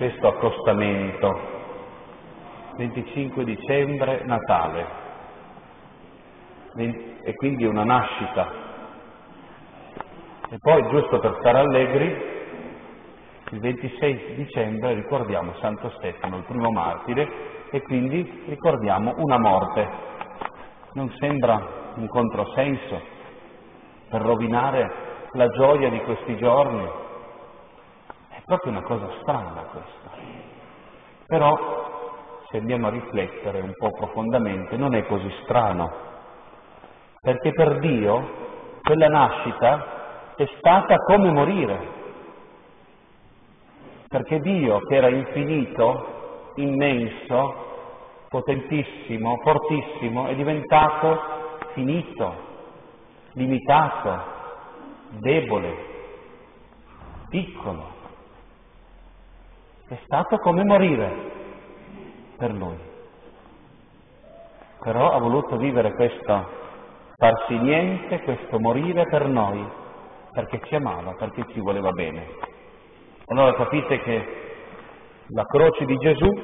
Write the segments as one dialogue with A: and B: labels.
A: questo accostamento. 25 dicembre, Natale, e quindi una nascita. E poi, giusto per stare allegri, il 26 dicembre ricordiamo Santo Stefano, il primo martire, e quindi ricordiamo una morte. Non sembra un controsenso per rovinare la gioia di questi giorni? Proprio una cosa strana questa. Però, se andiamo a riflettere un po' profondamente, non è così strano, perché per Dio quella nascita è stata come morire perché Dio, che era infinito, immenso, potentissimo, fortissimo, è diventato finito, limitato, debole, piccolo. È stato come morire per lui. Però ha voluto vivere questo farsi niente, questo morire per noi, perché ci amava, perché ci voleva bene. Allora capite che la croce di Gesù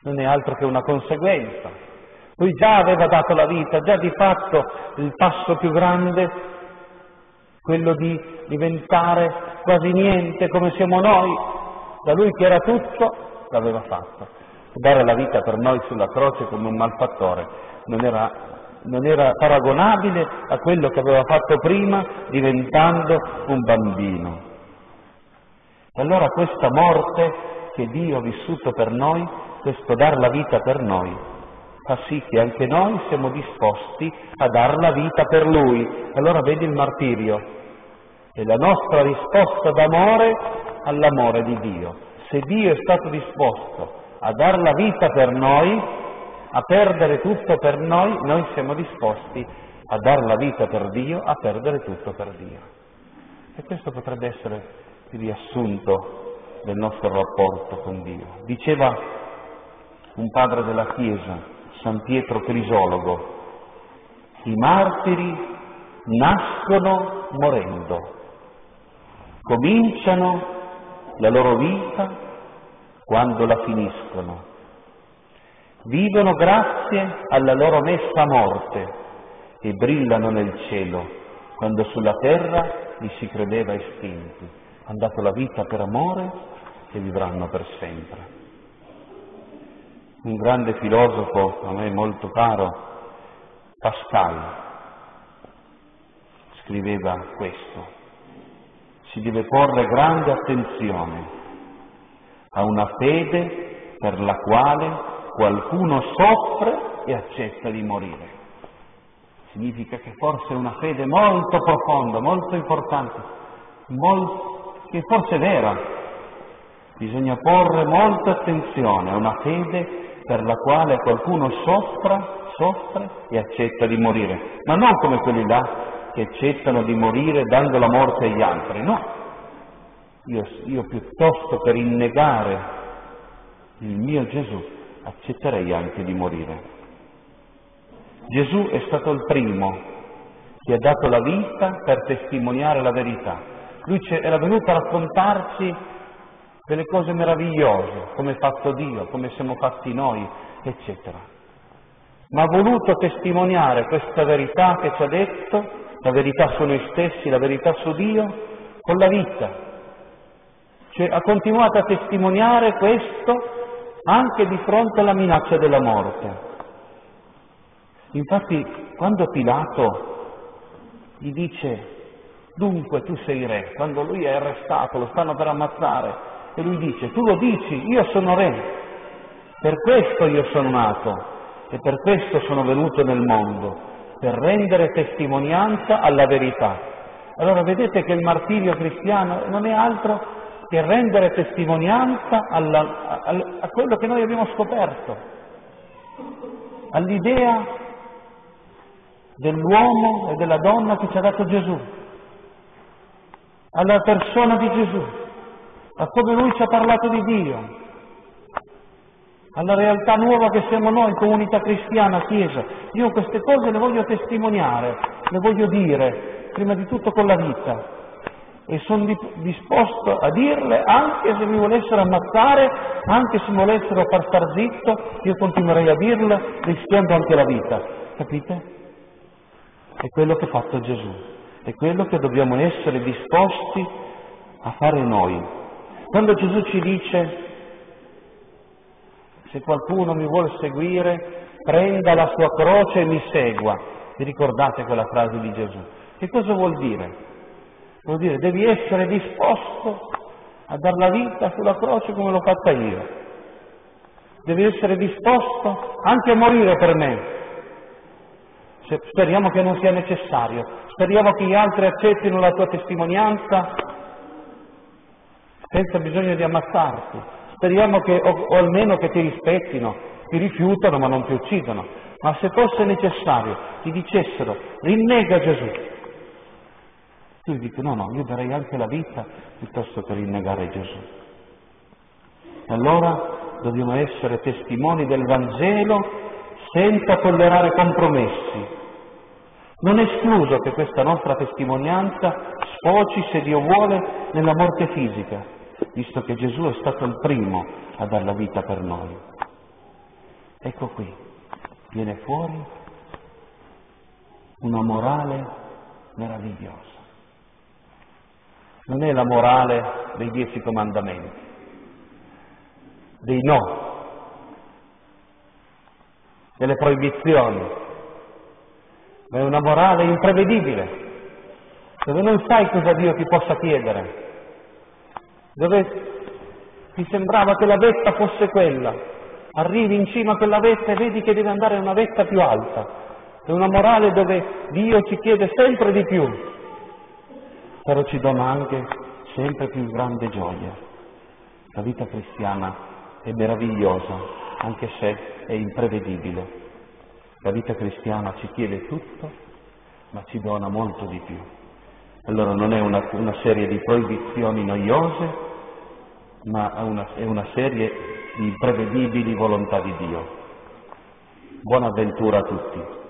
A: non è altro che una conseguenza. Lui già aveva dato la vita, già di fatto il passo più grande, quello di diventare quasi niente come siamo noi, da lui che era tutto, l'aveva fatto. Dare la vita per noi sulla croce come un malfattore non era, non era paragonabile a quello che aveva fatto prima diventando un bambino. E allora questa morte che Dio ha vissuto per noi, questo dar la vita per noi, fa sì che anche noi siamo disposti a dar la vita per Lui. Allora vedi il martirio, è la nostra risposta d'amore all'amore di Dio. Se Dio è stato disposto a dar la vita per noi, a perdere tutto per noi, noi siamo disposti a dar la vita per Dio, a perdere tutto per Dio. E questo potrebbe essere il riassunto del nostro rapporto con Dio. Diceva un padre della Chiesa, San Pietro Crisologo, i martiri nascono morendo, cominciano la loro vita quando la finiscono, vivono grazie alla loro messa a morte e brillano nel cielo quando sulla terra li si credeva estinti. Hanno dato la vita per amore e vivranno per sempre. Un grande filosofo, a me molto caro, Pascal, scriveva questo. Si deve porre grande attenzione a una fede per la quale qualcuno soffre e accetta di morire. Significa che forse è una fede molto profonda, molto importante, molto che forse è vera. Bisogna porre molta attenzione a una fede per la quale qualcuno soffra, soffre e accetta di morire, ma non come quelli là che accettano di morire dando la morte agli altri, no. Io, io piuttosto per innegare il mio Gesù accetterei anche di morire. Gesù è stato il primo che ha dato la vita per testimoniare la verità lui era venuto a raccontarci delle cose meravigliose, come è fatto Dio, come siamo fatti noi, eccetera. Ma ha voluto testimoniare questa verità che ci ha detto, la verità su noi stessi, la verità su Dio, con la vita. Cioè ha continuato a testimoniare questo anche di fronte alla minaccia della morte. Infatti, quando Pilato gli dice Dunque tu sei re, quando lui è arrestato, lo stanno per ammazzare, e lui dice, tu lo dici, io sono re, per questo io sono nato e per questo sono venuto nel mondo, per rendere testimonianza alla verità. Allora vedete che il martirio cristiano non è altro che rendere testimonianza alla, a, a quello che noi abbiamo scoperto, all'idea dell'uomo e della donna che ci ha dato Gesù alla persona di Gesù, a come Lui ci ha parlato di Dio, alla realtà nuova che siamo noi, comunità cristiana, Chiesa. Io queste cose le voglio testimoniare, le voglio dire, prima di tutto con la vita. e sono disposto a dirle anche se mi volessero ammazzare, anche se mi volessero far star zitto, io continuerei a dirle rischiando anche la vita. Capite? È quello che ha fatto Gesù, è quello che dobbiamo essere disposti a fare noi. Quando Gesù ci dice se qualcuno mi vuole seguire, prenda la sua croce e mi segua. Vi ricordate quella frase di Gesù? Che cosa vuol dire? Vuol dire devi essere disposto a dar la vita sulla croce come l'ho fatta io. Devi essere disposto anche a morire per me. Speriamo che non sia necessario. Speriamo che gli altri accettino la tua testimonianza senza bisogno di ammazzarti. Speriamo che, o, o almeno che ti rispettino, ti rifiutano ma non ti uccidono. Ma se fosse necessario ti dicessero rinnega Gesù, tu dici no, no, io darei anche la vita piuttosto che rinnegare Gesù. E allora dobbiamo essere testimoni del Vangelo senza tollerare compromessi. Non è escluso che questa nostra testimonianza sfoci, se Dio vuole, nella morte fisica, visto che Gesù è stato il primo a dar la vita per noi. Ecco qui, viene fuori una morale meravigliosa non è la morale dei dieci comandamenti, dei no, delle proibizioni, ma è una morale imprevedibile, dove non sai cosa Dio ti possa chiedere, dove ti sembrava che la vetta fosse quella, arrivi in cima a quella vetta e vedi che devi andare a una vetta più alta, è una morale dove Dio ci chiede sempre di più, però ci dona anche sempre più grande gioia. La vita cristiana è meravigliosa, anche se è imprevedibile. La vita cristiana ci chiede tutto, ma ci dona molto di più. Allora non è una, una serie di proibizioni noiose, ma è una, è una serie di imprevedibili volontà di Dio. Buona avventura a tutti.